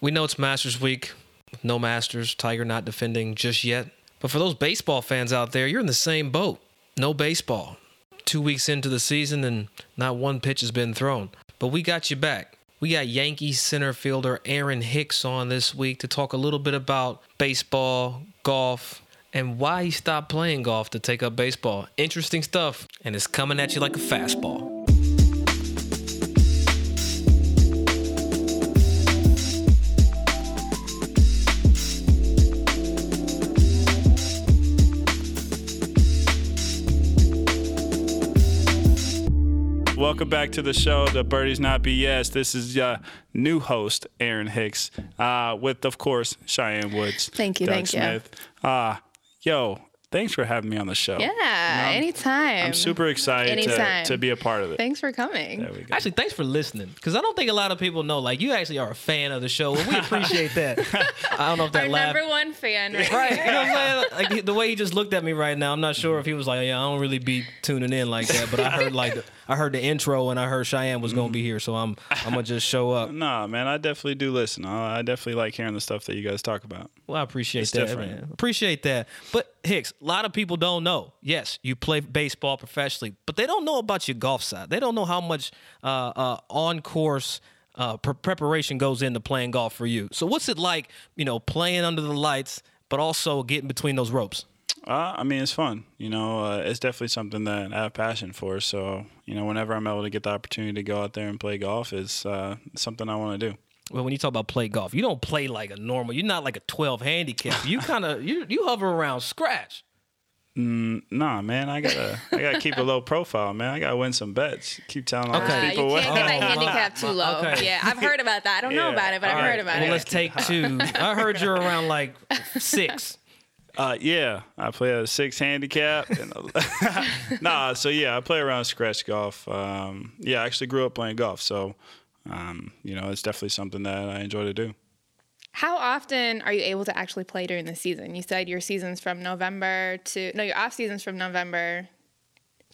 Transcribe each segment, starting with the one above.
We know it's Masters Week. No Masters. Tiger not defending just yet. But for those baseball fans out there, you're in the same boat. No baseball. Two weeks into the season and not one pitch has been thrown. But we got you back. We got Yankees center fielder Aaron Hicks on this week to talk a little bit about baseball, golf, and why he stopped playing golf to take up baseball. Interesting stuff, and it's coming at you like a fastball. Welcome back to the show, the Birdies Not BS. This is uh, new host Aaron Hicks, uh, with of course Cheyenne Woods. Thank you, Doug thank you. Uh, yo, thanks for having me on the show. Yeah, I'm- anytime. I'm super excited to, Anytime. to be a part of it. Thanks for coming. There we go. Actually, thanks for listening, because I don't think a lot of people know. Like, you actually are a fan of the show, and we appreciate that. I don't know if that Our laugh. number one fan. Right. Right, you know what I'm saying? Like the way he just looked at me right now, I'm not sure if he was like, "Yeah, I don't really be tuning in like that," but I heard like the, I heard the intro and I heard Cheyenne was gonna be here, so I'm I'm gonna just show up. Nah, man, I definitely do listen. I, I definitely like hearing the stuff that you guys talk about. Well, I appreciate It's that, different. man. Appreciate that. But Hicks, a lot of people don't know. Yes, you play baseball professionally, but they don't know about your golf side. They don't know how much uh, uh, on course. Uh, pre- preparation goes into playing golf for you. So, what's it like, you know, playing under the lights, but also getting between those ropes? Uh, I mean, it's fun. You know, uh, it's definitely something that I have passion for. So, you know, whenever I'm able to get the opportunity to go out there and play golf, is uh, something I want to do. Well, when you talk about play golf, you don't play like a normal. You're not like a 12 handicap. You kind of you you hover around scratch. Nah, man, I gotta, I gotta keep a low profile, man. I gotta win some bets. Keep telling all Okay. these people you can't get that Oh, handicap too low. okay. Yeah, I've heard about that. I don't know about it, but All I've right. heard about Well, it. let's take two. I heard you're around like six. Uh, yeah, I play a six handicap. And a, nah, so yeah, I play around scratch golf. Um, yeah, I actually grew up playing golf, so um, you know, it's definitely something that I enjoy to do. How often are you able to actually play during the season? You said your season's from November to no, your off season's from November.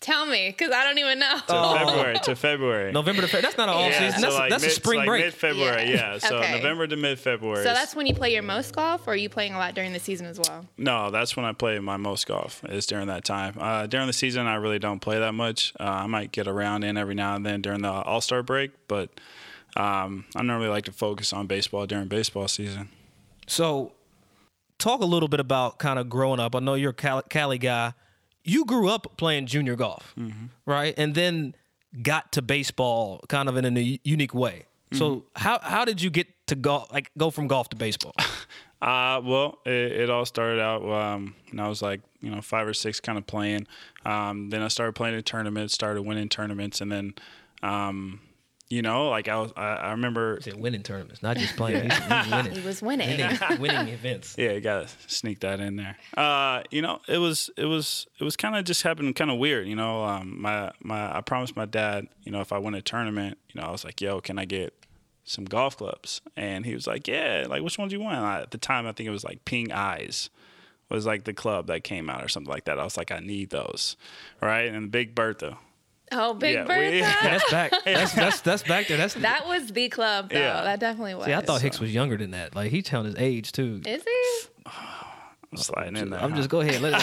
Tell me, because I don't even know. To February to February. November to February. That's not an off Yeah. season. So That's, like that's mid, a spring like break. Mid February, Yeah. yeah. So Okay. November to mid February. So that's when you play your most golf, or are you playing a lot during the season as well? No, that's when I play my most golf. Is during that time. Uh, during the season, I really don't play that much. Uh, I might get around in every now and then during the All Star break, but um, I normally like to focus on baseball during baseball season. So, talk a little bit about kind of growing up. I know you're a Cali, Cali guy. You grew up playing junior golf, right? And then got to baseball kind of in a unique way. So, how how did you get to go like go from golf to baseball? Uh, well, it, it all started out um, when I was like, you know, five or six, kind of playing. Um, then I started playing in tournaments, started winning tournaments, and then, um, you know, like I was, I, I remember, Said winning tournaments, not just playing. He's, he's winning. He was winning. winning, winning events. yeah, you gotta sneak that in there. Uh, you know, it was, it was, it was kind of just happened, kind of weird. You know, um, my, my, I promised my dad, you know, if I win a tournament, you know, I was like, yo, can I get some golf clubs? And he was like, yeah, like which ones you want? I, at the time, I think it was like Ping Eyes was like the club that came out or something like that. I was like, I need those, right? And Big Bertha. Oh, Big Yeah, we- Yeah, that's back. That's that's that's back there. That's That was the club, though. Yeah. That definitely was. See, I thought Hicks was younger than that. Like he's telling his age too. Is he? I'm sliding in there. I'm just go ahead. Let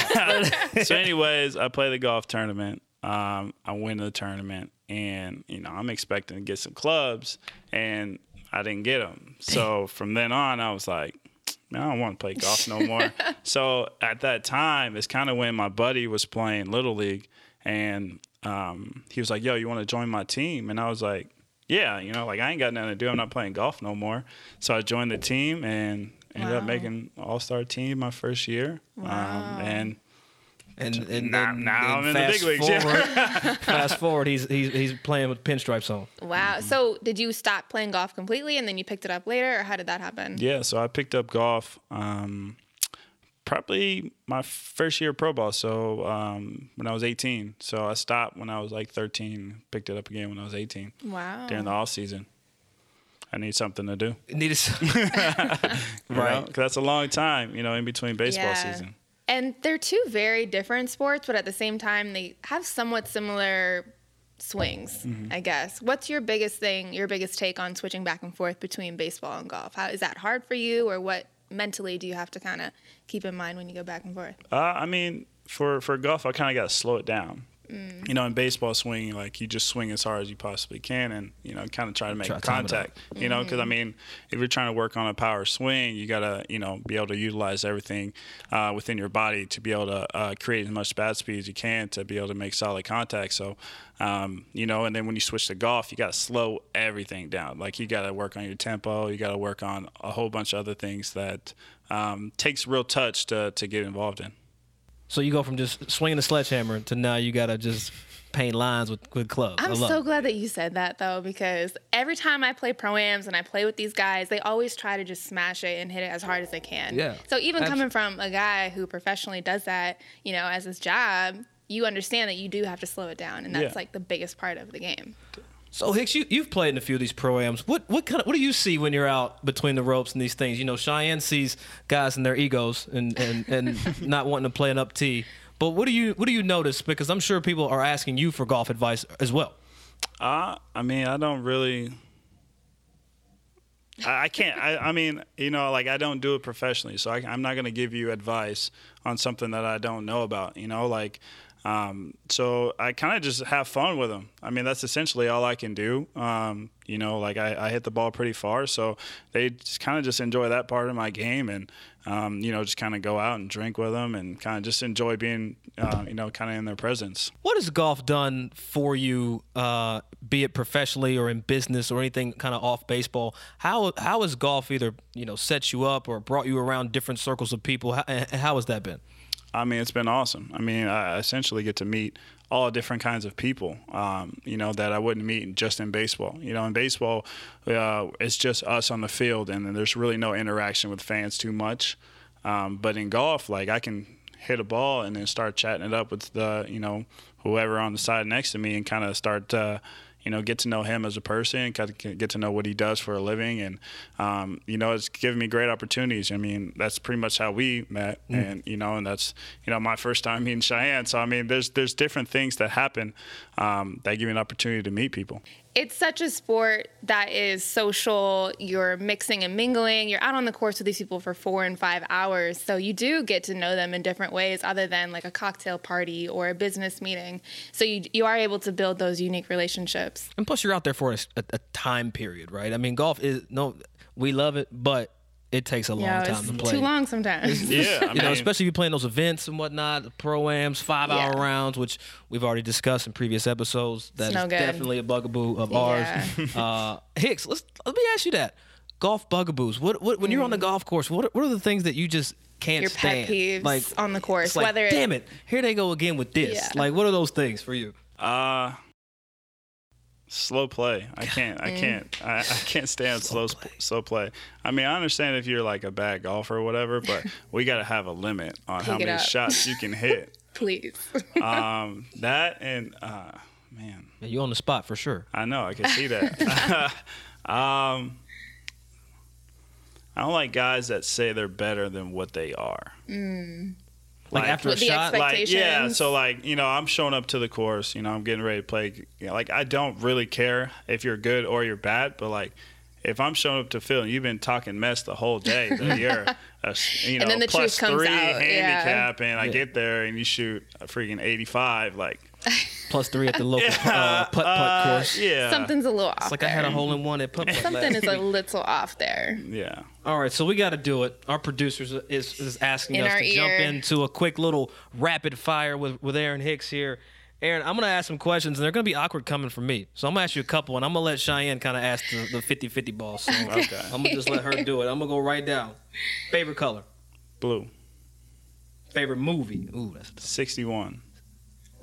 so, anyways, I play the golf tournament. Um, I win the tournament, and you know I'm expecting to get some clubs, and I didn't get them. So from then on, I was like, man, I don't want to play golf no more. so at that time, it's kind of when my buddy was playing little league, and um, he was like, "Yo, you want to join my team?" And I was like. Yeah, you know, like I ain't got nothing to do. I'm not playing golf no more. So I joined the team and ended up making all star team my first year. Wow. Um, and and and Now- then, now then I'm in the fast big leagues, yeah. Forward, fast forward, he's he's he's playing with pinstripes on. Wow. So, did you stop playing golf completely and then you picked it up later, or how did that happen? Yeah, so I picked up golf um, probably my first year of pro ball. So um, when I was 18. So I stopped when I was like 13, picked it up again when I was 18 Wow. during the off season. I need something to do. Needed some- you Right. know? 'Cause that's a long time, you know, in between baseball Yeah. season. And they're two very different sports, but at the same time, they have somewhat similar swings, Mm-hmm. I guess. What's your biggest thing, your biggest take on switching back and forth between baseball and golf? How is that hard for you or what mentally do you have to kind of keep in mind when you go back and forth? Uh, I mean, for for golf, I kind of got to slow it down. Mm. You know, in baseball swinging, like you just swing as hard as you possibly can, and you know, kind of try to make Try to time it out. contact. You know, because I mean, if you're trying to work on a power swing, you gotta you know be able to utilize everything uh, within your body to be able to uh, create as much bat speed as you can to be able to make solid contact. So, um, you know, and then when you switch to golf, you gotta slow everything down. Like you gotta work on your tempo, you gotta work on a whole bunch of other things that um, takes real touch to to get involved in. So you go from just swinging the sledgehammer to now you gotta just paint lines with, with clubs. I I'm so it. glad that you said that though, because every time I play pro-ams and I play with these guys, they always try to just smash it and hit it as hard as they can. Yeah. So even Abs- coming from a guy who professionally does that, you know, as his job, you understand that you do have to slow it down, and that's Yeah. like the biggest part of the game. So Hicks, you you've played in a few of these pro-ams. What what kind of what do you see when you're out between the ropes and these things? You know, Cheyenne sees guys and their egos and and, and not wanting to play an up tee. But what do you what do you notice? Because I'm sure people are asking you for golf advice as well. Uh, I mean, I don't really. I, I can't. I, I mean, you know, like I don't do it professionally, so I, I'm not going to give you advice on something that I don't know about. You know, like, um, so I kind of just have fun with them. I mean, that's essentially all I can do. Um, you know, like I, I hit the ball pretty far, so they just kind of just enjoy that part of my game, and um, you know, just kind of go out and drink with them, and kind of just enjoy being, uh, you know, kind of in their presence. What has golf done for you, uh, be it professionally or in business or anything kind of off baseball? How how has golf either you know set you up or brought you around different circles of people? How, how has that been? I mean, it's been awesome. I mean, I essentially get to meet all different kinds of people, um, you know, that I wouldn't meet just in baseball. You know, in baseball, uh, it's just us on the field, and there's really no interaction with fans too much. Um, but in golf, like I can hit a ball and then start chatting it up with the, you know, whoever on the side next to me, and kind of start. Uh, you know, get to know him as a person, get to know what he does for a living, and um, you know, it's given me great opportunities. I mean, that's pretty much how we met, and you know, and that's you know my first time meeting Cheyenne. So I mean, there's there's different things that happen um, that give me an opportunity to meet people. It's such a sport that is social. You're mixing and mingling. You're out on the course with these people for four and five hours. So you do get to know them in different ways other than like a cocktail party or a business meeting. So you, you are able to build those unique relationships. And plus, you're out there for a, a, a time period, right? I mean, golf is no, we love it, but it takes a long Yeah, time it's to play. too long sometimes. Yeah, I you know, especially if you're playing those events and whatnot, the pro-ams, five-hour Yeah. rounds, which we've already discussed in previous episodes. That is no definitely a bugaboo of ours. Uh, Hicks, let's let me ask you that: golf bugaboos. What, what when you're on the golf course? What are, what are the things that you just can't Mm. Your pet stand? peeves like on the course, it's like, whether it- damn it, here they go again with this. Yeah. Like, what are those things for you? Uh slow play. I can't. Mm. I can't. I, I can't stand slow slow play. slow play. I mean, I understand if you're like a bad golfer or whatever, but we got to have a limit on how Pick it many up. shots you can hit. Please. Um, that and uh, man, Yeah, you on the spot for sure. I know I can see that. um, I don't like guys that say they're better than what they are. Like, after a shot, like yeah so like you know i'm showing up to the course you know i'm getting ready to play you know, like i don't really care if you're good or you're bad but like if i'm showing up to Phil and you've been talking mess the whole day then you're a, you know And then the plus truth comes three out, yeah. handicap and i Yeah. get there and you shoot a freaking 85 like plus three at the local uh, putt putt uh, course. yeah Something's a little off. It's like I had a hole in one at putt putt. Something is a little off there. yeah All right, so we got to do it. Our producers is, is asking In us our to jump into a quick little rapid fire with, with Aaron Hicks here. Aaron, I'm going to ask some questions, and they're going to be awkward coming from me. So I'm going to ask you a couple, and I'm going to let Cheyenne kind of ask the, the 50-50 ball. So Okay. I'm going to just let her do it. I'm going to go right down. Favorite color? blue Favorite movie? Ooh, that's tough. 61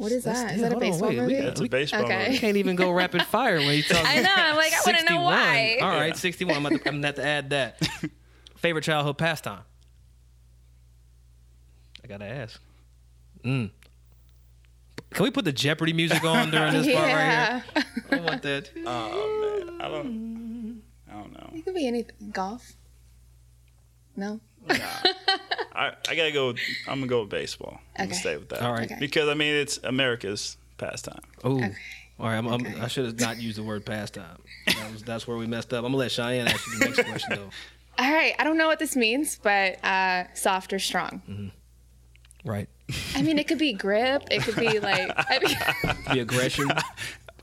What is that? Is yeah, that a hold on, baseball wait, we movie? got- it's a baseball Okay. movie Can't even go rapid fire when you talk. I know. I'm like, I want to know why. All right, yeah. 61. I'm going to have to add that. Favorite childhood pastime? I got to ask. Mm. Can we put the Jeopardy music on during this part right here? I want that. oh man i don't i don't know It could be anything. Golf? No? I, I gotta go. I'm gonna go with baseball. I'm gonna stay with that. All right. Okay. Because I mean, it's America's pastime. Ooh. All right, I'm, I'm, I should have not used the word pastime. That was, that's where we messed up. I'm gonna let Cheyenne ask you the next question though. All right, I don't know what this means, but uh, soft or strong. Right. I mean, it could be grip. It could be like I mean, The aggression. Uh, I'll t-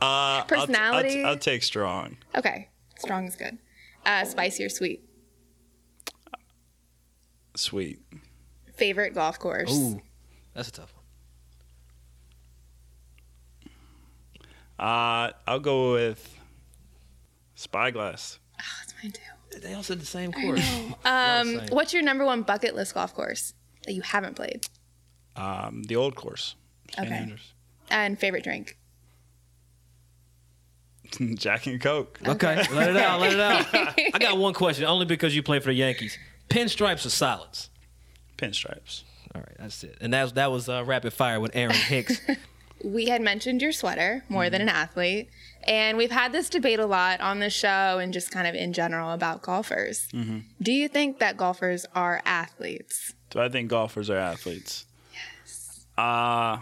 I'll t- Personality? I'll, take strong. okay, strong is good. Uh, spicy or sweet. Sweet. Favorite golf course. Ooh, that's a tough one. Uh, I'll go with Spyglass. Oh, that's mine too. They all said the same course. Um, same. what's your number one bucket list golf course that you haven't played? Um, the old course. Okay. Andrews. And favorite drink. Jack and Coke. Okay, let it out. Let it out. I got one question, only because you play for the Yankees. Pinstripes or solids? Pinstripes. All right, that's it. And that was that was uh, rapid fire with Aaron Hicks. We had mentioned your sweater more than an athlete, and we've had this debate a lot on the show and just kind of in general about golfers. Do you think that golfers are athletes? Do I think golfers are athletes? Yes. Uh,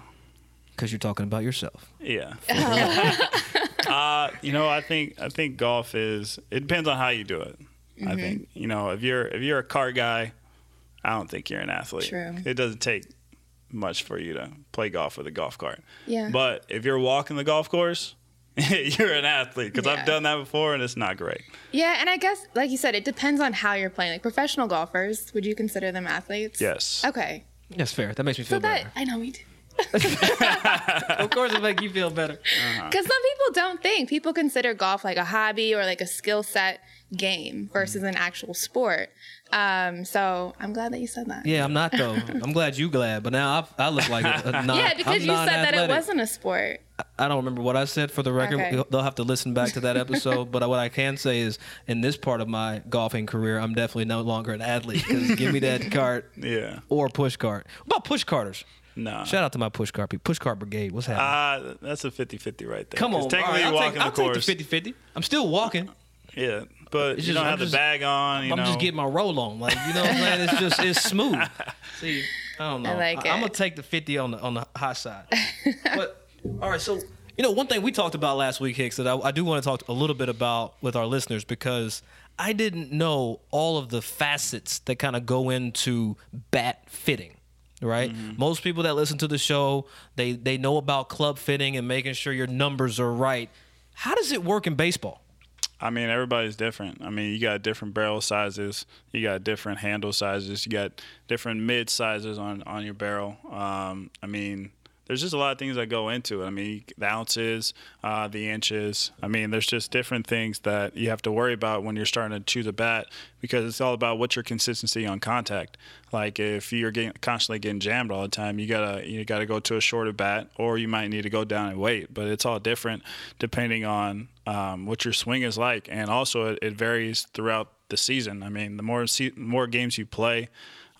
Because you're talking about yourself. yeah. uh, you know, I think I think golf is. It depends on how you do it. I mm-hmm. think you know if you're if you're a car guy, I don't think you're an athlete. True. It doesn't take much for you to play golf with a golf cart. Yeah. But if you're walking the golf course, you're an athlete because Yeah. I've done that before and it's not great. Yeah, and I guess, like you said, it depends on how you're playing. Like professional golfers, would you consider them athletes? Yes. Okay. That's fair. That makes me So feel that better. I know me too. of course, it make you feel better. Uh-huh. Because some people don't think people consider golf like a hobby or like a skill set game versus an actual sport. Um, so I'm glad that you said that. Yeah, I'm not though. I'm glad you glad, but now I, I look like a, a non. Yeah, because I'm you said that it wasn't a sport. I don't remember what I said for the record. Okay. They'll have to listen back to that episode. but what I can say is, in this part of my golfing career, I'm definitely no longer an athlete. Because give me that cart Yeah. or push cart. What about push carters? No. Shout out to my push cart people. Push cart brigade. What's happening? Uh, that's a 50-50 right there. Come on, Technically, all right, you're I'll walking take, I'll the take the 50-50. I'm still walking. Yeah, but It's you just- don't I'm have just- the bag on. You I'm know, just getting my roll on. Like you know what I'm saying? It's just it's smooth. See, I don't know. I like am it. gonna take the 50 on the on the high side. but all right, so you know one thing we talked about last week, Hicks, that I, I do want to talk a little bit about with our listeners because I didn't know all of the facets that kind of go into bat fitting. Right, mm-hmm. most people that listen to the show, they they know about club fitting and making sure your numbers are right. How does it work in baseball? I mean, everybody's different. I mean, you got different barrel sizes, you got different handle sizes, you got different mid sizes on on your barrel. Um, I mean, there's just a lot of things that go into it. I mean, the ounces, uh, the inches. I mean, there's just different things that you have to worry about when you're starting to choose a bat because it's all about what's your consistency on contact. Like if you're getting constantly getting jammed all the time, you gotta you gotta go to a shorter bat, or you might need to go down and wait. But it's all different depending on um, what your swing is like, and also it, it varies throughout the season. I mean, the more se- more games you play,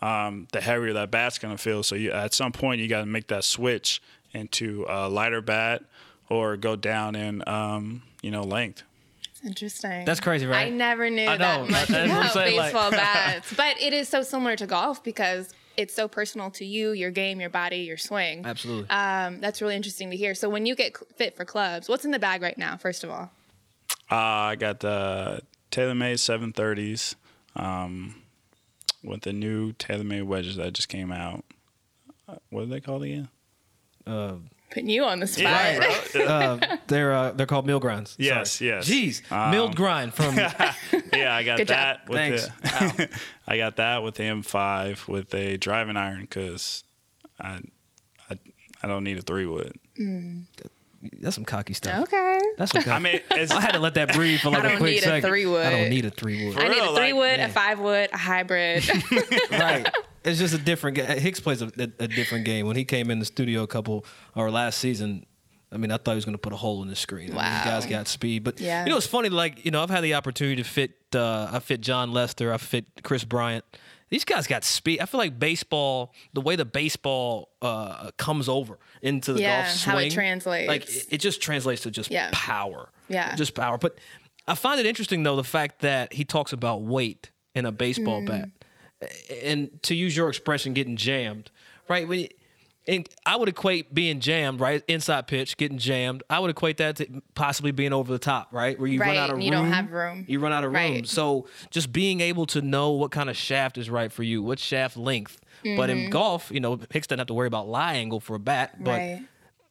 um, the heavier that bat's going to feel. So you, at some point, you got to make that switch into a lighter bat or go down in um, you know length. Interesting. That's crazy, right? I never knew I that much That's what I'm about saying, like- baseball bats, but it is so similar to golf because it's so personal to you, your game, your body, your swing. Absolutely. Um, that's really interesting to hear. So when you get fit for clubs, what's in the bag right now? First of all, Uh, I got the TaylorMade 730s um, with the new TaylorMade wedges that just came out. Uh, what are they called again? uh, putting you on the spot. bro. uh, they're uh, they're called milled grinds. Sorry. Yes, yes. Jeez, Um, milled grind from. yeah, I got Good job. that. With Thanks. The, I got that with the M5 with a driving iron because I, I I don't need a three wood. That's some cocky stuff. Okay. That's some. Cocky. I mean, it's, I had to let that breathe for like I a don't quick need a second. three-wood. I don't need a three wood. I need real, a like, three wood, man. a five wood, a hybrid. right. It's just a different. ga- Hicks plays a, a, a different game. When he came in the studio a couple or last season, I mean, I thought he was going to put a hole in the screen. I mean, Wow. these guys got speed, but Yeah. you know, it's funny. Like you know, I've had the opportunity to fit. Uh, I fit Jon Lester. I fit Kris Bryant. These guys got speed. I feel like baseball, the way the baseball uh, comes over into the Yeah, golf swing, how it translates. Like it, it just translates to just Yeah. power. Yeah. just power. But I find it interesting though the fact that he talks about weight in a baseball Mm. bat, and to use your expression, getting jammed. Right when. You, and I would equate being jammed, right? Inside pitch, getting jammed. I would equate that to possibly being over the top, right? Where you Right, run out of and room. you don't have room. You run out of room. Right. So just being able to know what kind of shaft is right for you, what shaft length. But in golf, you know, Hicks doesn't have to worry about lie angle for a bat, but Mm-hmm. Right.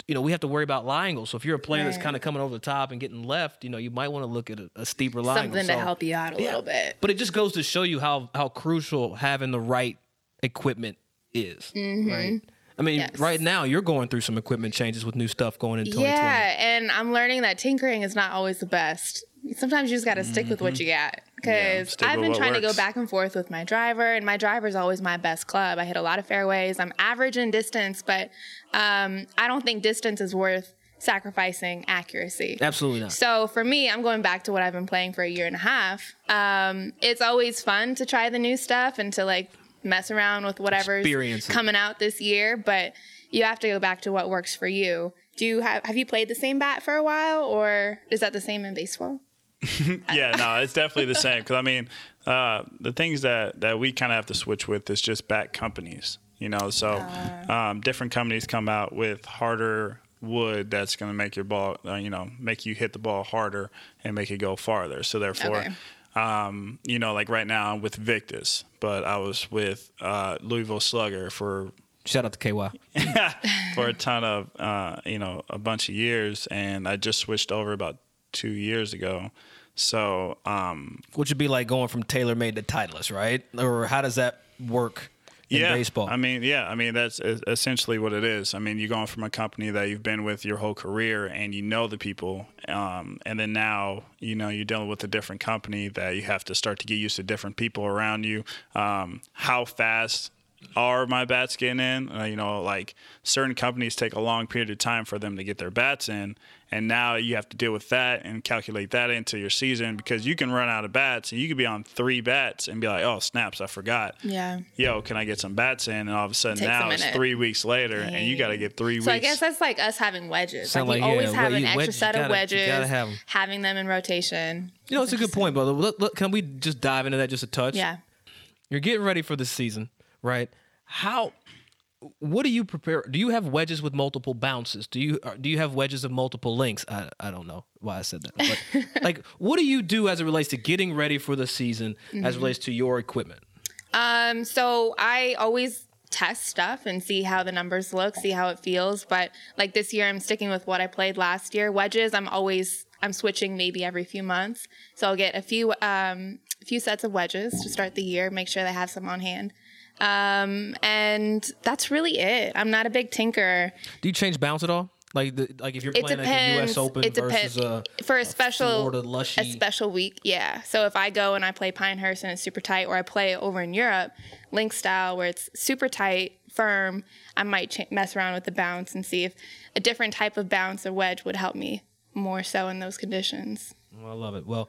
you know, we have to worry about lie angle. So if you're a player that's kind of coming over the top and getting left, you know, you might want to look at a, a steeper lie angle. Something to So- help you out a Yeah. little bit. But it just goes to show you how how crucial having the right equipment is, right? I mean, Mm-hmm. Yes. right now you're going through some equipment changes with new stuff going in 2020. Yeah, and I'm learning that tinkering is not always the best. Sometimes you just got to stick with what you got. Because stick I've been trying to go back and forth with my driver, and my driver's always my best club. I hit a lot of fairways. I'm average in distance, but um, I don't think distance is worth sacrificing accuracy. Absolutely not. So for me, I'm going back to what I've been playing for a year and a half. Um, it's always fun to try the new stuff and to like mess around with whatever's Experience it. coming out this year, but you have to go back to what works for you. Do you have have you played the same bat for a while, or is that the same in baseball? yeah, no, it's definitely the same. Because I mean, uh, the things that that we kind of have to switch with is just bat companies. You know, so um, different companies come out with harder wood that's going to make your ball, uh, you know, make you hit the ball harder and make it go farther. So therefore. Okay. Um, you know, like right now I'm with Victus, but I was with uh, Louisville Slugger for Shout out to KY. for a ton of uh, you know a bunch of years, and I just switched over about two years ago. So um, Which would be like going from TaylorMade to Titleist, right? Or how does that work in yeah, baseball? I mean, yeah, I mean that's essentially what it is. I mean, you're going from a company that you've been with your whole career, and you know the people, um, and then now you know you're dealing with a different company that you have to start to get used to different people around you. Um, how fast are my bats getting in? Uh, you know, like certain companies take a long period of time for them to get their bats in, and now you have to deal with that and calculate that into your season because you can run out of bats and you could be on three bats and be like, oh snaps, I forgot Yeah. yo, can I get some bats in? And all of a sudden Takes a now it's three weeks later, and you got to get three So I guess that's like us having wedges. Sound like, like, we yeah, always have what an extra wedges, set of gotta- you wedges, gotta have 'em. having them in rotation. you know, it's a good point, brother. Look, look, can we just dive into that just a touch? Yeah. You're getting ready for the season, right? How? What do you prepare? Do you have wedges with multiple bounces? Do you uh, do you have wedges of multiple lengths? I, I don't know why I said that, but like, what do you do as it relates to getting ready for the season, Mm-hmm. as it relates to your equipment? Um, so I always test stuff and see how the numbers look, see how it feels. But like this year, I'm sticking with what I played last year. Wedges, I'm always I'm switching maybe every few months. So I'll get a few um, a few sets of wedges to start the year, make sure they have some on hand. Um, and that's really it. I'm not a big tinker. Do you change bounce at all? Like, the, like if you're It playing like a. U.S. Open it versus depends a for a special Florida lushy. a special week. Yeah. So if I go and I play Pinehurst and it's super tight, or I play over in Europe, link style where it's super tight, firm, I might ch- mess around with the bounce and see if a different type of bounce or wedge would help me more so in those conditions. Well, I love it. Well,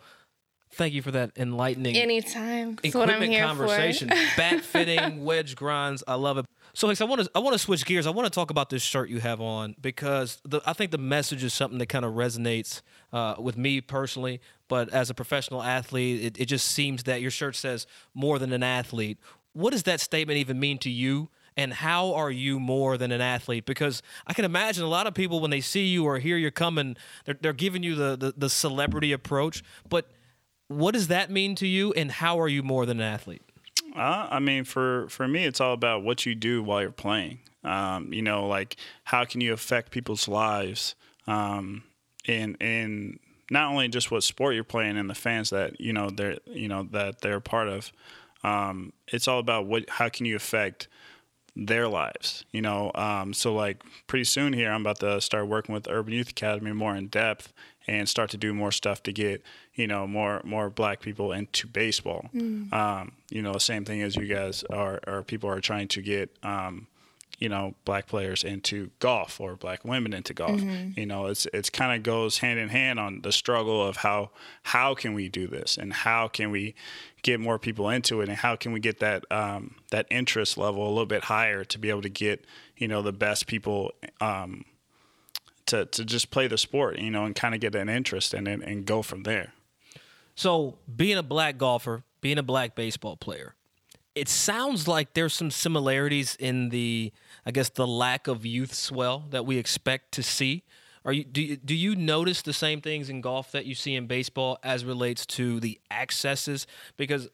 thank you for that enlightening Anytime. That's what I'm equipment here conversation. Bat fitting, wedge grinds. I love it. So, Hicks, I want to I want to switch gears. I want to talk about this shirt you have on because the, I think the message is something that kind of resonates uh, with me personally. But as a professional athlete, it, it just seems that your shirt says more than an athlete. What does that statement even mean to you? And how are you more than an athlete? Because I can imagine a lot of people when they see you or hear you're coming, they're, they're giving you the, the the celebrity approach. But what does that mean to you? And how are you more than an athlete? Uh, I mean, for for me, it's all about what you do while you're playing. Um, you know, like how can you affect people's lives, um, in in not only just what sport you're playing and the fans that you know they're you know that they're part of. Um, it's all about what how can you affect their lives, you know. Um, so like pretty soon here, I'm about to start working with Urban Youth Academy more in depth and start to do more stuff to get you know more more black people into baseball. Um, you know, the same thing as you guys are, or people are trying to get. Um, you know, black players into golf or black women into golf. You know, it's it's kind of goes hand in hand on the struggle of how how can we do this and how can we get more people into it and how can we get that um, that interest level a little bit higher to be able to get you know the best people um, to to just play the sport, you know, and kind of get an interest in it and go from there. So, being a black golfer, being a black baseball player, it sounds like there's some similarities in the, I guess, the lack of youth swell that we expect to see. Are you do you, do you notice the same things in golf that you see in baseball as relates to the accesses? Because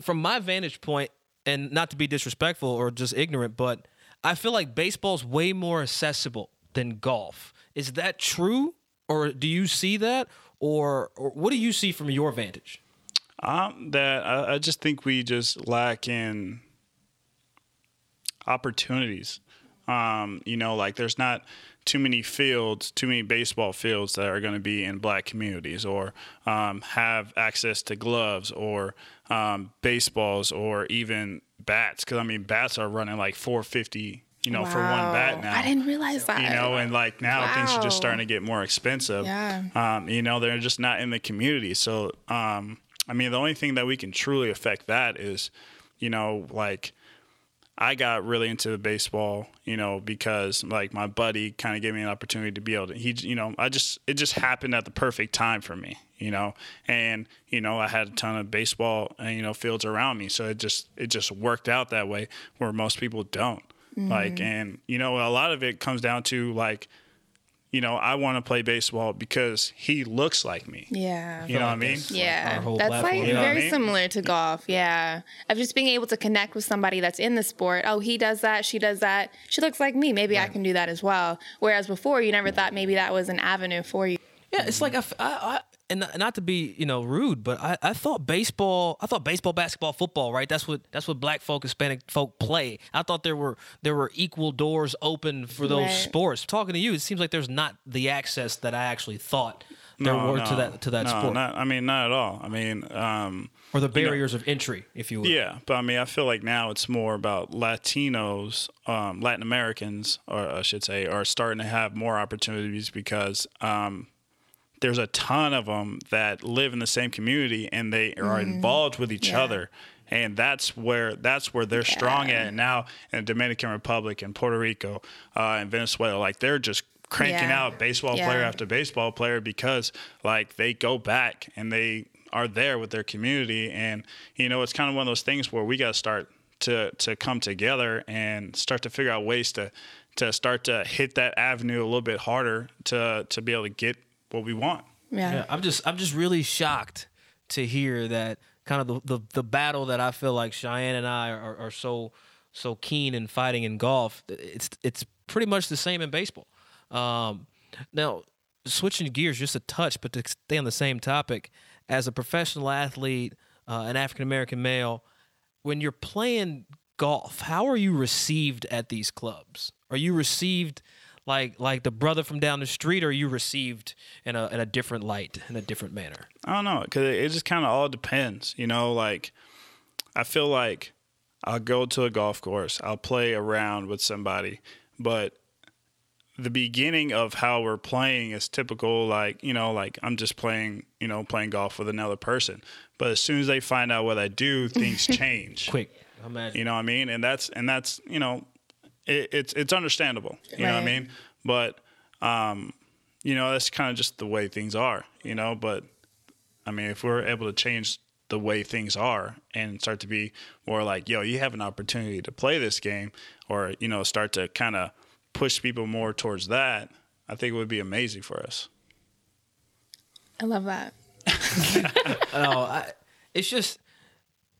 from my vantage point, and not to be disrespectful or just ignorant, but I feel like baseball's way more accessible than golf. Is that true, or do you see that, or, or what do you see from your vantage? Um, that I, I just think we just lack in opportunities. Um, you know, like there's not too many fields, too many baseball fields that are going to be in black communities or um, have access to gloves or um, baseballs or even bats. Because I mean, bats are running like 450 you know, wow. for one bat now. I didn't realize that. You know, and like now wow. things are just starting to get more expensive. Yeah. Um, you know, they're just not in the community. So, um, I mean, the only thing that we can truly affect that is, you know, like I got really into baseball, you know, because like my buddy kind of gave me an opportunity to be able to, he, you know, I just, it just happened at the perfect time for me, you know, and, you know, I had a ton of baseball, and, you know, fields around me. So it just, it just worked out that way where most people don't. Mm-hmm. Like, and, you know, a lot of it comes down to like, you know, I want to play baseball because he looks like me. Yeah. You know what I mean? Yeah. That's platform. like you know very I mean? similar to golf. Yeah. Of just being able to connect with somebody that's in the sport. Oh, he does that. She does that. She looks like me. Maybe right. I can do that as well. Whereas before, you never thought maybe that was an avenue for you. Yeah. It's like, I, I, and not to be you know rude, but I, I thought baseball, I thought baseball, basketball, football, right? That's what that's what black folk, Hispanic folk play. I thought there were there were equal doors open for those right. sports. Talking to you, it seems like there's not the access that I actually thought there no, were no, to that to that no, sport. Not, I mean, not at all. I mean, um, or the barriers you know, of entry, if you will. Yeah, but I mean, I feel like now it's more about Latinos, um, Latin Americans, or I should say, are starting to have more opportunities because. Um, there's a ton of them that live in the same community and they are mm-hmm. involved with each yeah. other and that's where that's where they're yeah. strong at and now in the dominican republic and puerto rico uh, and venezuela like they're just cranking yeah. out baseball player after baseball player because like they go back and they are there with their community and you know it's kind of one of those things where we got to start to to come together and start to figure out ways to to start to hit that avenue a little bit harder to to be able to get what we want. Yeah. yeah. I'm just I'm just really shocked to hear that kind of the, the, the battle that I feel like Cheyenne and I are, are so so keen in fighting in golf. It's it's pretty much the same in baseball. Um, now switching gears just a touch, but to stay on the same topic, as a professional athlete, uh, an African American male, when you're playing golf, how are you received at these clubs? Are you received like like the brother from down the street, or you received in a in a different light, in a different manner? I don't know, cause it just kind of all depends. You know, like I feel like I'll go to a golf course, I'll play around with somebody, but the beginning of how we're playing is typical like you know like i'm just playing you know playing golf with another person but as soon as they find out what i do things change quick imagine. you know what i mean and that's and that's you know it, it's it's understandable. You right. know what I mean? But um, you know, that's kind of just the way things are. You know, but I mean, if we're able to change the way things are and start to be more like, yo, you have an opportunity to play this game, or you know, start to kind of push people more towards that, I think it would be amazing for us. I love that. no, I, it's just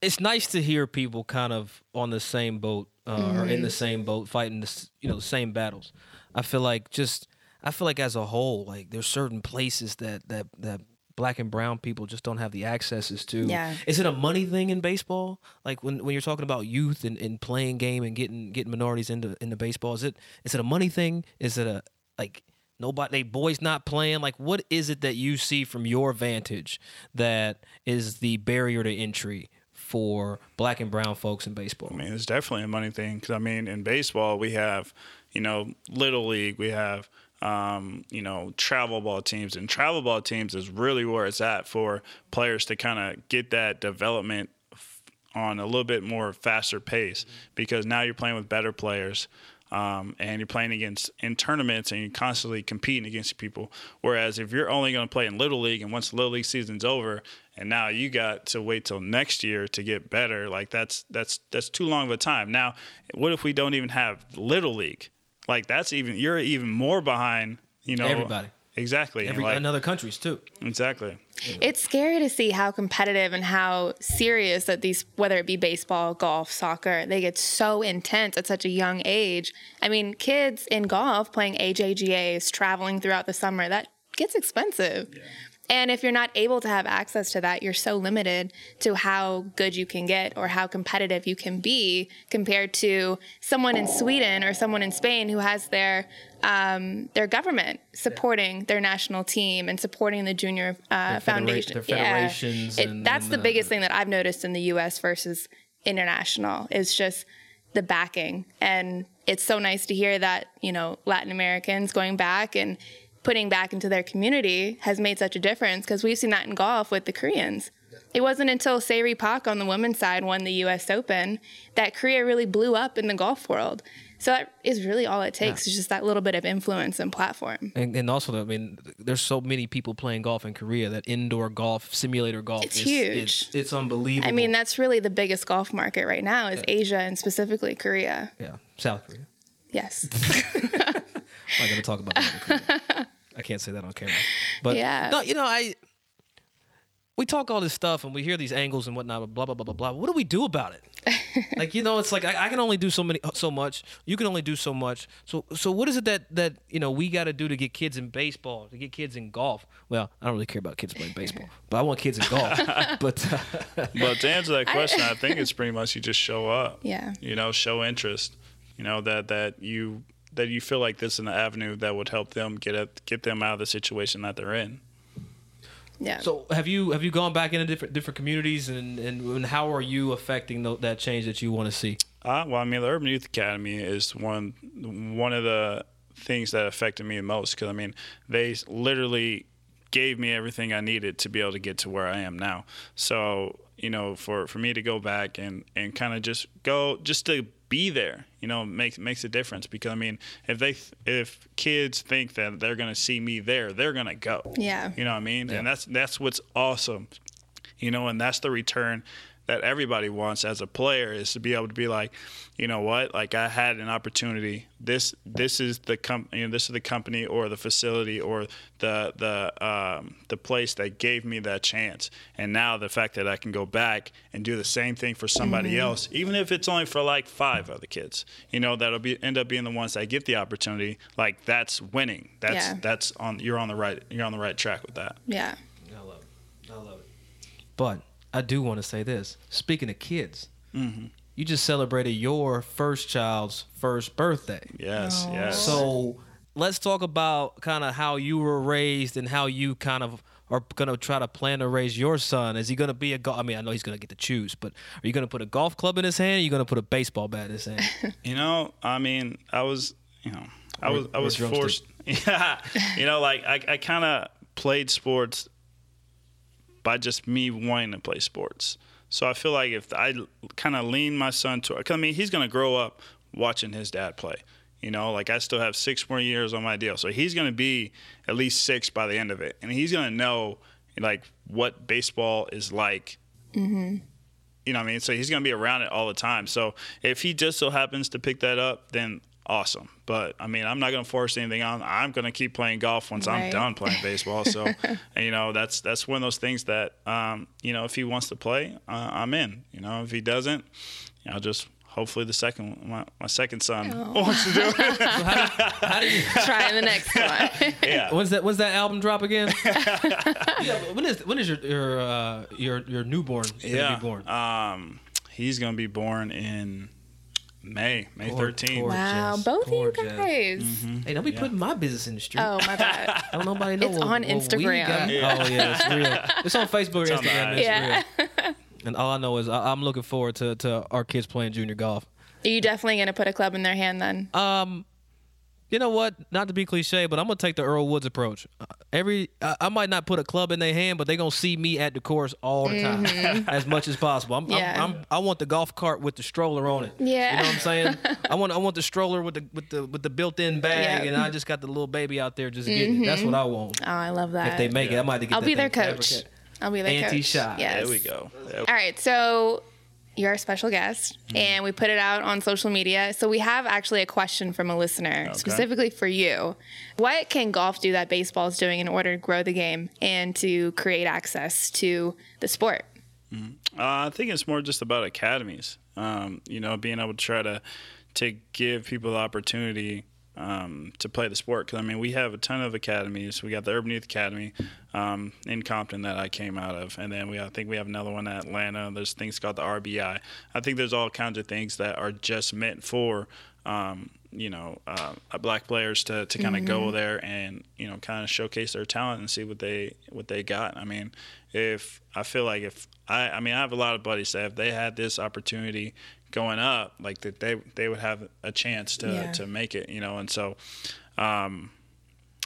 it's nice to hear people kind of on the same boat uh, mm-hmm. or in the mm-hmm. same boat fighting the you know the same battles. I feel like just I feel like as a whole, like there's certain places that that that black and brown people just don't have the accesses to. Yeah. Is it a money thing in baseball? Like when, when you're talking about youth and, and playing game and getting getting minorities into into baseball, is it is it a money thing? Is it a like nobody they boys not playing? Like what is it that you see from your vantage that is the barrier to entry for black and brown folks in baseball? I mean, it's definitely a money thing because I mean, in baseball we have you know little league, we have um, you know travel ball teams, and travel ball teams is really where it's at for players to kind of get that development on a little bit more faster pace because now you're playing with better players. Um, and you're playing against in tournaments and you're constantly competing against people. Whereas if you're only going to play in little league and once the little league season's over and now you got to wait till next year to get better. Like that's that's that's too long of a time. Now, what if we don't even have little league? Like that's even you're even more behind. You know, Everybody. Exactly. Every, like- in other countries too. exactly. It's scary to see how competitive and how serious that these, whether it be baseball, golf, soccer, they get so intense at such a young age. I mean, kids in golf playing AJGAs, traveling throughout the summer, that gets expensive. And if you're not able to have access to that, you're so limited to how good you can get or how competitive you can be compared to someone in Sweden or someone in Spain who has their um, their government supporting their national team and supporting the junior uh, Their foundation. their Yeah. federations It- and- that's and the the- biggest thing that I've noticed in the U.S. versus international is just the backing, and it's so nice to hear that you know Latin Americans going back and putting back into their community has made such a difference because we've seen that in golf with the Koreans. It wasn't until Se Ri Pak on the women's side won the U.S. Open that Korea really blew up in the golf world. So that is really all it takes is just that little bit of influence and platform. And, and also, I mean, there's so many people playing golf in Korea that indoor golf, simulator golf, It's is, huge. It's, it's unbelievable. I mean, that's really the biggest golf market right now is Asia and specifically Korea. yeah, South Korea. Yes. I'm not gonna talk about that. on camera. I can't say that on camera. But Yeah. no, you know, I we talk all this stuff and we hear these angles and whatnot, blah blah blah blah blah. What do we do about it? like you know, it's like I, I can only do so many, so much. You can only do so much. So so what is it that that you know we got to do to get kids in baseball, to get kids in golf? Well, I don't really care about kids playing baseball, but I want kids in golf. but uh, But to answer that question, I think it's pretty much you just show up. Yeah. You know, show interest. You know that that you that you feel like this is an avenue that would help them get at, get them out of the situation that they're in. Yeah. so have you have you gone back into different different communities and and, and how are you affecting tho- that change that you want to see? Uh, well, I mean, the Urban Youth Academy is one one of the things that affected me the most because I mean, they literally gave me everything I needed to be able to get to where I am now. So you know, for for me to go back and and kind of just go just to be there, you know, makes makes a difference because I mean, if they if kids think that they're gonna see me there, they're gonna go. Yeah. You know what I mean? And that's that's what's awesome you know, and that's the return that everybody wants as a player is to be able to be like, you know what, like I had an opportunity. This this is the com- you know, this is the company or the facility or the the um, the place that gave me that chance. And now the fact that I can go back and do the same thing for somebody else, even if it's only for like five other kids, you know, that'll be end up being the ones that get the opportunity. Like that's winning. That's Yeah. that's on you're on the right you're on the right track with that. yeah. I love it. I love it. But I do want to say this. Speaking of kids, mm-hmm. you just celebrated your first child's first birthday. Yes, Oh. yes. So let's talk about kind of how you were raised and how you kind of are going to try to plan to raise your son. Is he going to be a golf? I mean, I know he's going to get to choose, but are you going to put a golf club in his hand? Or are you going to put a baseball bat in his hand? You know, I mean, I was, you know, I was, I was forced. Yeah, you know, like I, I kind of played sports by just me wanting to play sports. So I feel like if I kind of lean my son to, 'cause I mean, he's gonna grow up watching his dad play. You know, like I still have six more years on my deal, so he's gonna be at least six by the end of it, and he's gonna know like what baseball is like mm-hmm. you know what I mean? So he's going to be around it all the time. So if he just so happens to pick that up, then awesome. But I mean, I'm not going to force anything on. I'm going to keep playing golf once I'm done playing baseball. So, and, you know, that's that's one of those things that, um, you know, if he wants to play, uh, I'm in. You know, if he doesn't, you know, just hopefully the second my, my second son wants to do it. how do you? Try the next one. yeah. When's that? When's that album drop again? yeah, when is when is your your uh, your your newborn gonna Yeah. be born? Um, he's going to be born in May, May Gor- 13th. wow, both of you gorgeous. guys. Hey, don't be putting my business in the street. Oh my bad. Don't nobody know. It's what- on what we Instagram. got. Yeah. Oh yeah, it's real. It's on Facebook It's on Instagram. It's Yeah. real. And all I know is I, I'm looking forward to, to our kids playing junior golf. Are you definitely gonna put a club in their hand then? Um, you know what? Not to be cliche, but I'm gonna take the Earl Woods approach. Uh, Every I, I might not put a club in their hand, but they're gonna see me at the course all the time, as much as possible. I'm, Yeah. I'm, I'm, I want the golf cart with the stroller on it. Yeah. you know what I'm saying. I want I want the stroller with the with the with the built-in bag, Yeah. and I just got the little baby out there just getting it. That's what I want. Oh, I love that. If they make it, I might have to get I'll that be their coach. I'll be the coach. Anti-shot. Yes. There we go. There- All right, so you're our special guest, Mm-hmm. and we put it out on social media. So we have actually a question from a listener specifically for you. What can golf do that baseball is doing in order to grow the game and to create access to the sport? Uh, I think it's more just about academies. Um, you know, being able to try to to give people the opportunity um, to play the sport. Because I mean, we have a ton of academies. We got the Urban Youth Academy um, in Compton that I came out of, and then we I think we have another one at Atlanta. There's things called the RBI. I think there's all kinds of things that are just meant for. Um, you know, uh, black players to, to kind of go there and you know kind of showcase their talent and see what they what they got. I mean, if I feel like if I I mean I have a lot of buddies that if they had this opportunity going up, like that they they would have a chance to Yeah. to make it. You know, and so um,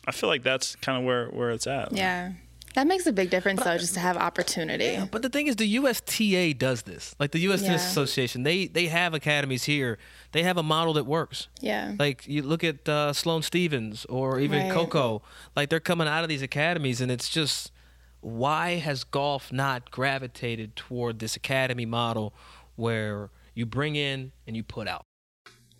I feel like that's kind of where where it's at. Yeah. That makes a big difference, though, just to have opportunity. But the thing is, the USTA does this. Like the U.S. Tennis Association, they they have academies here. They have a model that works. Yeah. Like you look at uh, Sloane Stevens or even Right. Coco. Like they're coming out of these academies, and it's just why has golf not gravitated toward this academy model where you bring in and you put out?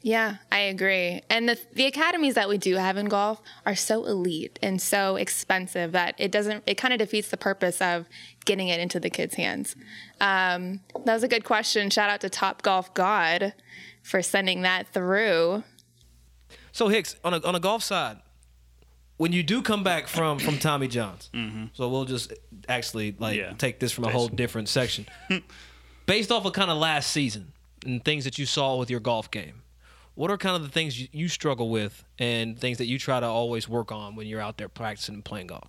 Yeah, I agree. And the the academies that we do have in golf are so elite and so expensive that it doesn't it kind of defeats the purpose of getting it into the kids' hands. Um, that was a good question. Shout out to Top Golf God for sending that through. So Hicks, on a on a golf side, when you do come back from from Tommy John's, so we'll just actually like Yeah. take this from a whole different section, based off of kind of last season and things that you saw with your golf game. What are kind of the things you, you struggle with and things that you try to always work on when you're out there practicing and playing golf?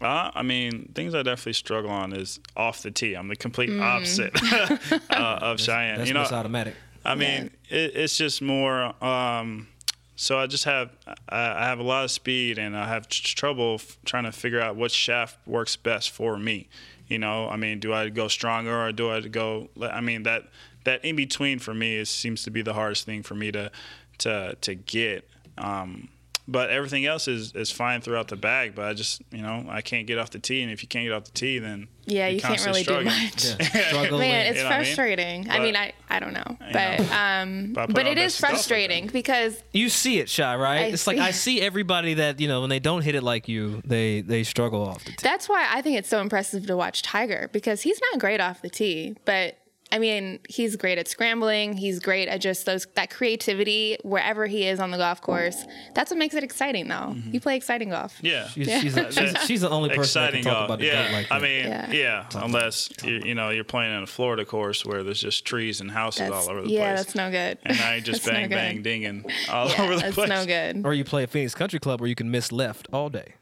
Uh, I mean, things I definitely struggle on is off the tee. I'm the complete opposite uh, of Cheyenne. That's you know, automatic. I mean, it, it's just more. Um, so I just have I I have a lot of speed, and I have tr- trouble f- trying to figure out what shaft works best for me. You know, I mean, do I go stronger or do I go? I mean, that that in between for me is seems to be the hardest thing for me to to to get. Um, but everything else is, is fine throughout the bag. But I just, you know, I can't get off the tee, and if you can't get off the tee, then Yeah, you're can't constantly really do much. Yeah. Man, it's You know what I mean? frustrating. I mean, I, I don't know, You but know. um, But but it is best like frustrating because you see it, shy, right? I it's like see- I see everybody that you know when they don't hit it like you, they they struggle off the tee. That's why I think it's so impressive to watch Tiger because he's not great off the tee, but I mean, he's great at scrambling. He's great at just those that creativity wherever he is on the golf course. That's what makes it exciting, though. Mm-hmm. You play exciting golf. Yeah, She's, she's, she's, she's the only person that can exciting talk golf. about the yeah, goat like. I mean, Yeah. yeah, unless you, you know you're playing in a Florida course where there's just trees and houses That's, all over the yeah, place. Yeah, that's no good. and I just bang no bang good. bang dinging all Yeah, over the that's place. That's no good. or you play at Phoenix Country Club where you can miss left all day.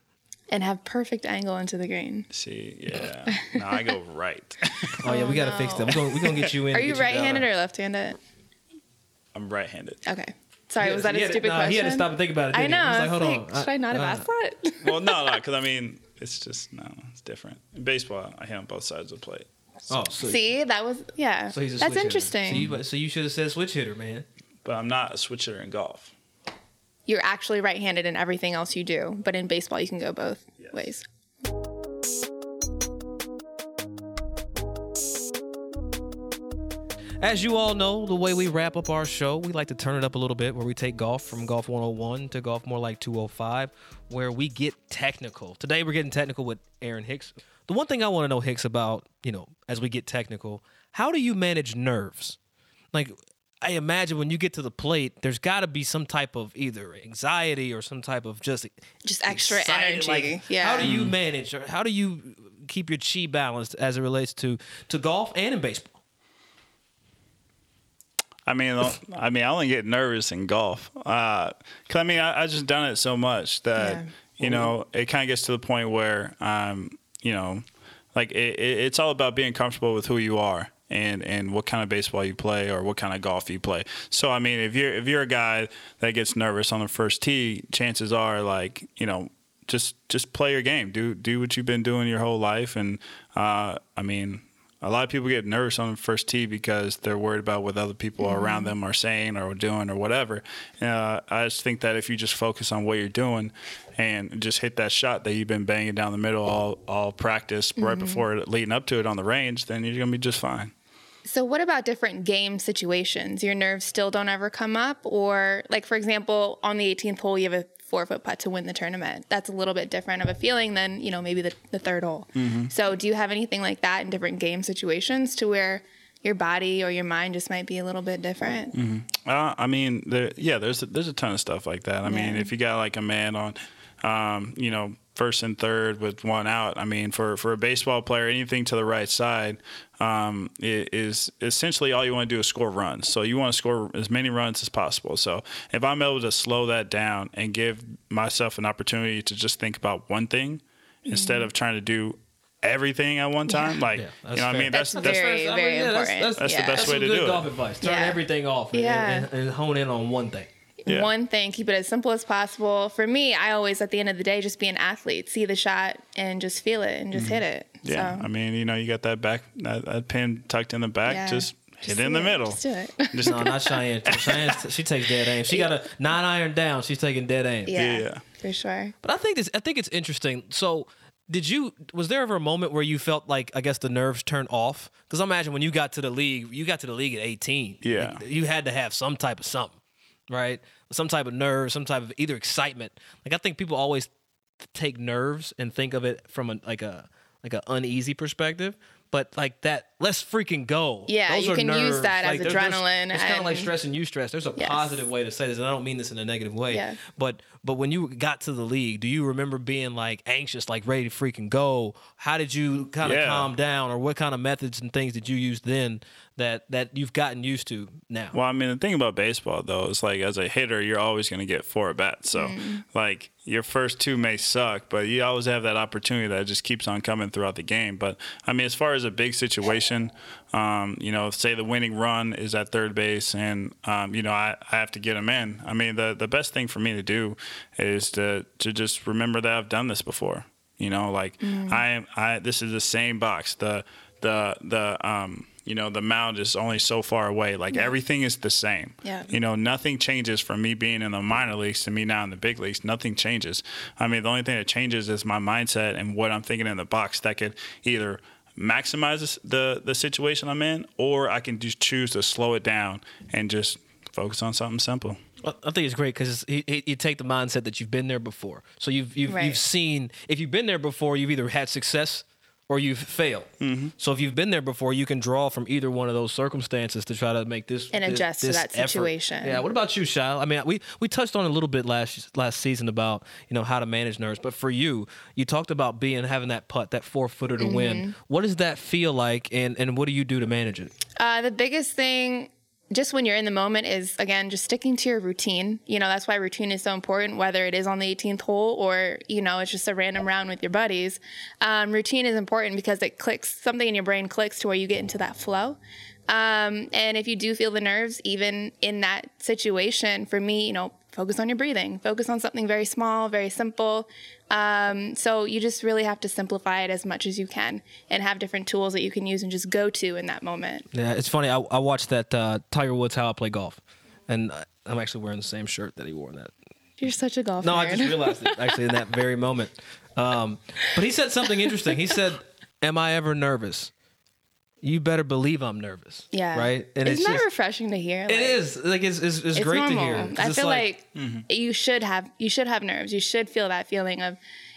And have perfect angle into the green. See, yeah, no, I go right. Oh, yeah, we got to fix that. We're going we're gonna get you in. Are you right-handed or left-handed? I'm right-handed. Okay. Sorry, was that a had to- stupid nah, question? He had to stop and think about it. I didn't know. He? He was I like, hold like, on. should I not have uh, asked that? Well, no, no, because I mean, it's just no, it's different. In baseball, I hit on both sides of the plate. Oh, so, See, that was yeah. so he's a That's interesting. So you, so you should have said switch hitter, man. But I'm not a switch hitter in golf. You're actually right-handed in everything else you do, but in baseball you can go both Yes. ways. As you all know, the way we wrap up our show, we like to turn it up a little bit where we take golf from golf 101 to golf more like 205, where we get technical. Today we're getting technical with Aaron Hicks. The one thing I want to know, Hicks, about, you know, as we get technical, how do you manage nerves? Like, I imagine when you get to the plate, there's got to be some type of either anxiety or some type of just Just extra excited, energy. like, yeah. How do you manage or how do you keep your chi balanced as it relates to to golf and in baseball? I mean, I mean, I only get nervous in golf. Uh, cause I mean, I, I just done it so much that Yeah. you know it kind of gets to the point where um, you know, like it, it, it's all about being comfortable with who you are and and what kind of baseball you play or what kind of golf you play. So I mean, if you're if you're a guy that gets nervous on the first tee, chances are like you know. Just, just play your game. Do, do what you've been doing your whole life, and uh, I mean, a lot of people get nervous on the first tee because they're worried about what other people around them are saying or doing or whatever. Uh, I just think that if you just focus on what you're doing and just hit that shot that you've been banging down the middle all all practice right before leading up to it on the range, then you're gonna be just fine. So, what about different game situations? Your nerves still don't ever come up? Or, like, for example, on the 18th hole, you have a four foot putt to win the tournament. That's a little bit different of a feeling than, you know, maybe the, the third hole. So, do you have anything like that in different game situations to where your body or your mind just might be a little bit different? Uh, I mean, there, yeah, there's a, there's a ton of stuff like that. I mean, if you got like a man on, um, you know, first and third with one out. I mean, for for a baseball player, anything to the right side um, is essentially all you want to do is score runs. So you want to score as many runs as possible. So if I'm able to slow that down and give myself an opportunity to just think about one thing instead of trying to do everything at one time, like Yeah, you that's know, what I mean, that's That's that's very- very important. That's, That's the best that's way to good do it. golf advice. Turn Yeah. everything off and, Yeah. and, and hone in on one thing. Yeah. One thing, keep it as simple as possible. For me, I always, at the end of the day, just be an athlete, see the shot and just feel it and just mm-hmm. hit it. Yeah, So, I mean, you know, you got that back that, that pin tucked in the back, Yeah. just hit Just it in do the middle. Just do it. Just- No, not Cheyenne. Cheyenne, she takes dead aim. She got a nine iron down. She's taking dead aim. yeah, Yeah. for sure. But I think this. I think it's interesting. So, did you? Was there ever a moment where you felt like I guess the nerves turned off? Because I imagine when you got to the league, you got to the league at 18. Yeah. Like, you had to have some type of something, right? Some type of nerve, some type of either excitement. Like I think people always take nerves and think of it from a like a like an uneasy perspective. But like that, let's freaking go. Yeah, you are can use that as Like, there- there's- adrenaline It's kind of like and- stress and you stress. There's a Yes. positive way to say this, and I don't mean this in a negative way. Yeah. But but when you got to the league, do you remember being like anxious, like ready to freaking go? How did you kind of Yeah. calm down, or what kind of methods and things did you use then that that you've gotten used to now? Well, I mean, the thing about baseball though is like as a hitter, you're always going to get four at bats. So, like your first two may suck, but you always have that opportunity that just keeps on coming throughout the game. But I mean, as far as a big situation, um, you know, say the winning run is at third base, and um, you know I, I have to get him in. I mean, the the best thing for me to do is to to just remember that I've done this before. You know, like I am. I this is the same box. The the the um you know the mound is only so far away. Like everything is the same. Yeah. You know, nothing changes from me being in the minor leagues to me now in the big leagues. Nothing changes. I mean, the only thing that changes is my mindset and what I'm thinking in the box that could either maximize the the situation I'm in, or I can just choose to slow it down and just focus on something simple. I I think it's great because you take the mindset that you've been there before. So you've you've, Right. you've seen if you've been there before, you've either had success or you've failed. Mm-hmm. So if you've been there before, you can draw from either one of those circumstances to try to make this And this- adjust to this that effort. situation. Yeah. What about you, Shai? I mean, we we touched on a little bit last last season about you know how to manage nerves, but for you, you talked about being having that putt, that four footer to win. Mm-hmm. What does that feel like, and and what do you do to manage it? Uh, the biggest thing, just when you're in the moment, is again just sticking to your routine. You know that's why routine is so important, whether it is on the 18th hole or you know it's just a random round with your buddies. Um, routine is important because it clicks something in your brain clicks to where you get into that flow. Um, and if you do feel the nerves, even in that situation, for me, you know, focus on your breathing. Focus on something very small, very simple. Um, so you just really have to simplify it as much as you can and have different tools that you can use and just go to in that moment. Yeah, it's funny. I, I watched that uh, Tiger Woods How I Play Golf, and I- I'm actually wearing the same shirt that he wore in that. You're such a golf No, nerd. I just realized it actually in that very moment. Um, but he said something interesting. He said, "Am I ever nervous? You better believe I'm nervous." yeah. Right. Isn't it's that just, refreshing to hear? It is like it's it's, it's, It's great normal. to hear. I feel like, mm-hmm. you should have you should have nerves. You should feel that feeling of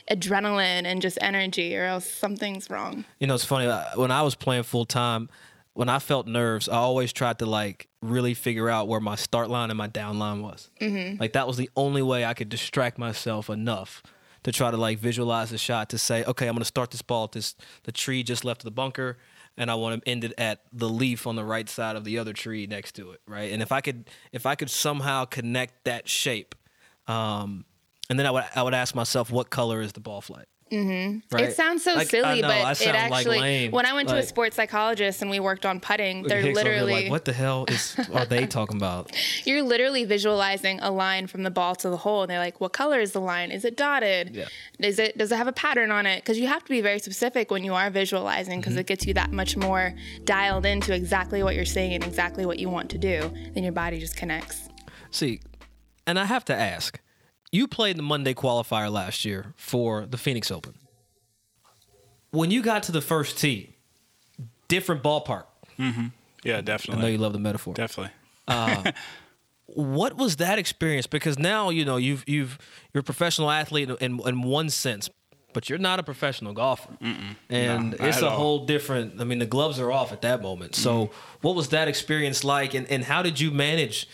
adrenaline and just energy, or else something's wrong. You know, it's funny. uh, When I was playing full time, when I felt nerves, I always tried to like really figure out where my start line and my down line was. Mm-hmm. Like that was the only way I could distract myself enough to try to like visualize the shot to say, okay, I'm going to start this ball at this the tree just left of the bunker, and I want to end it at the leaf on the right side of the other tree next to it, right? And if I could, if I could somehow connect that shape, um, and then I would I would ask myself, what color is the ball flight? Mm-hmm. Right? It sounds so Like, silly, but it like actually. lame. when I went to a sports psychologist and we worked on putting, they're Hicks literally like, what the hell is are they talking about? you're literally visualizing a line from the ball to the hole, and they're like, "What color is the line? Is it dotted? Yeah. Is it does it have a pattern on it?" Because you have to be very specific when you are visualizing, Mm-hmm. because it gets you that much more dialed into exactly what you're saying and exactly what you want to do. Then your body just connects. See, and I have to ask, you played the Monday qualifier last year for the Phoenix Open. When you got to the first tee, different ballpark. Mm-hmm. Yeah, definitely. I know you love the metaphor. Definitely. Uh, what was that experience? Because now you know you've you've you're a professional athlete in in one sense, but you're not a professional golfer, and No, it's a all. whole different. I mean, the gloves are off at that moment. So, mm-hmm. what was that experience like, and and how did you manage?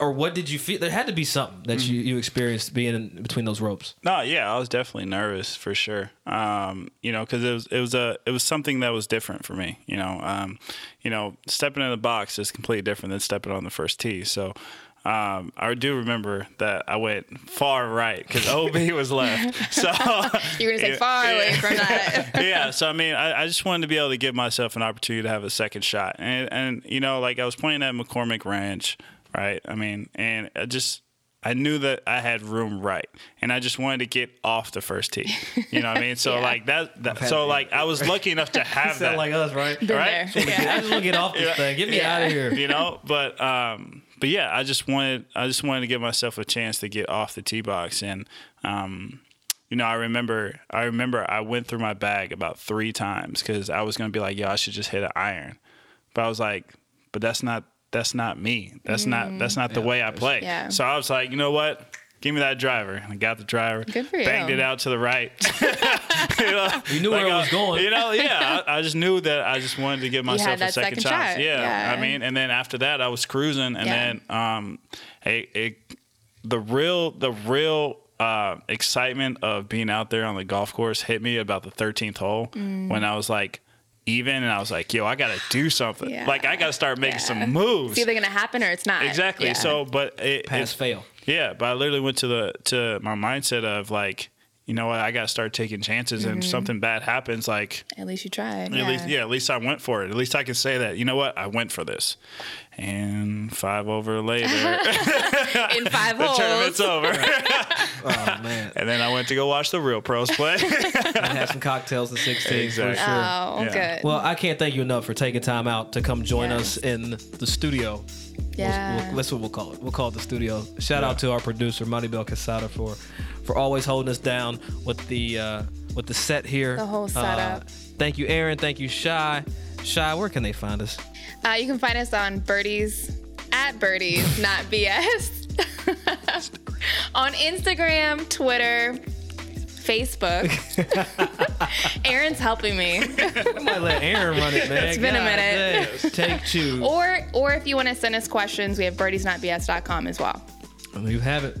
Or what did you feel? There had to be something that you, you experienced being in between those ropes. No, yeah, I was definitely nervous for sure. Um, you know, because it was it was a it was something that was different for me. You know, um, you know, stepping in the box is completely different than stepping on the first tee. So. Um, I do remember that I went far right because OB was left. So You're gonna say Yeah, far away yeah. from that. yeah, so I mean, I, I just wanted to be able to give myself an opportunity to have a second shot, and and you know, like I was playing at McCormick Ranch, right? I mean, and I just I knew that I had room right, and I just wanted to get off the first tee. You know what I mean? So Yeah. like that, that so that. like I was lucky enough to have that. Like us, right? Been Right? there. Yeah. I just want to get off this thing. Get me Yeah. out of here. you know but um but yeah i just wanted i just wanted to give myself a chance to get off the tee box and um you know i remember i remember i went through my bag about three times because i was going to be like yo i should just hit an iron but i was like but that's not that's not me that's not that's not the way i play Yeah. so i was like you know what Give me that driver. And I got the driver. Good for you. Banged it out to the right. you know, You knew where I- was going. You know, yeah. I, I just knew that I just wanted to give myself a that second, second chance. Yeah, Yeah. I mean, and then after that, I was cruising, and Yeah. then um, it, it the real the real uh, excitement of being out there on the golf course hit me about the 13th hole Mm. when I was like even, and I was like, yo, I got to do something. Yeah. Like I got to start making Yeah. some moves. It's either gonna happen or it's not. Exactly. Yeah. So, but it, Pass it- fail. yeah, but I literally went to the to my mindset of like, you know what, I got to start taking chances, and if something bad happens, like at least you tried. at least yeah, at least I went for it. At least I can say that. You know what, I went for this. And five over later, In five the holes. tournament's over. Oh man, and then I went to go watch the real pros play. I had some cocktails at 16 Exactly. for sure. Oh, Yeah. good. Well, I can't thank you enough for taking time out to come join Yeah. us in the studio. yeah. We'll, we'll, that's what we'll call it. We'll call it the studio. Shout out to our producer, Maribel Quesada, for for always holding us down with the uh, with the set here. The whole Uh, setup. thank you, Aaron. Thank you, Shy. Shy, where can they find us? Uh, you can find us on Birdies at Birdies, not BS. on Instagram, Twitter, Facebook. Aaron's helping me. I might let Aaron run it, man. It's been a minute. dang. Take two. or or if you want to send us questions, we have birdiesnotbs.com as well. There you have it.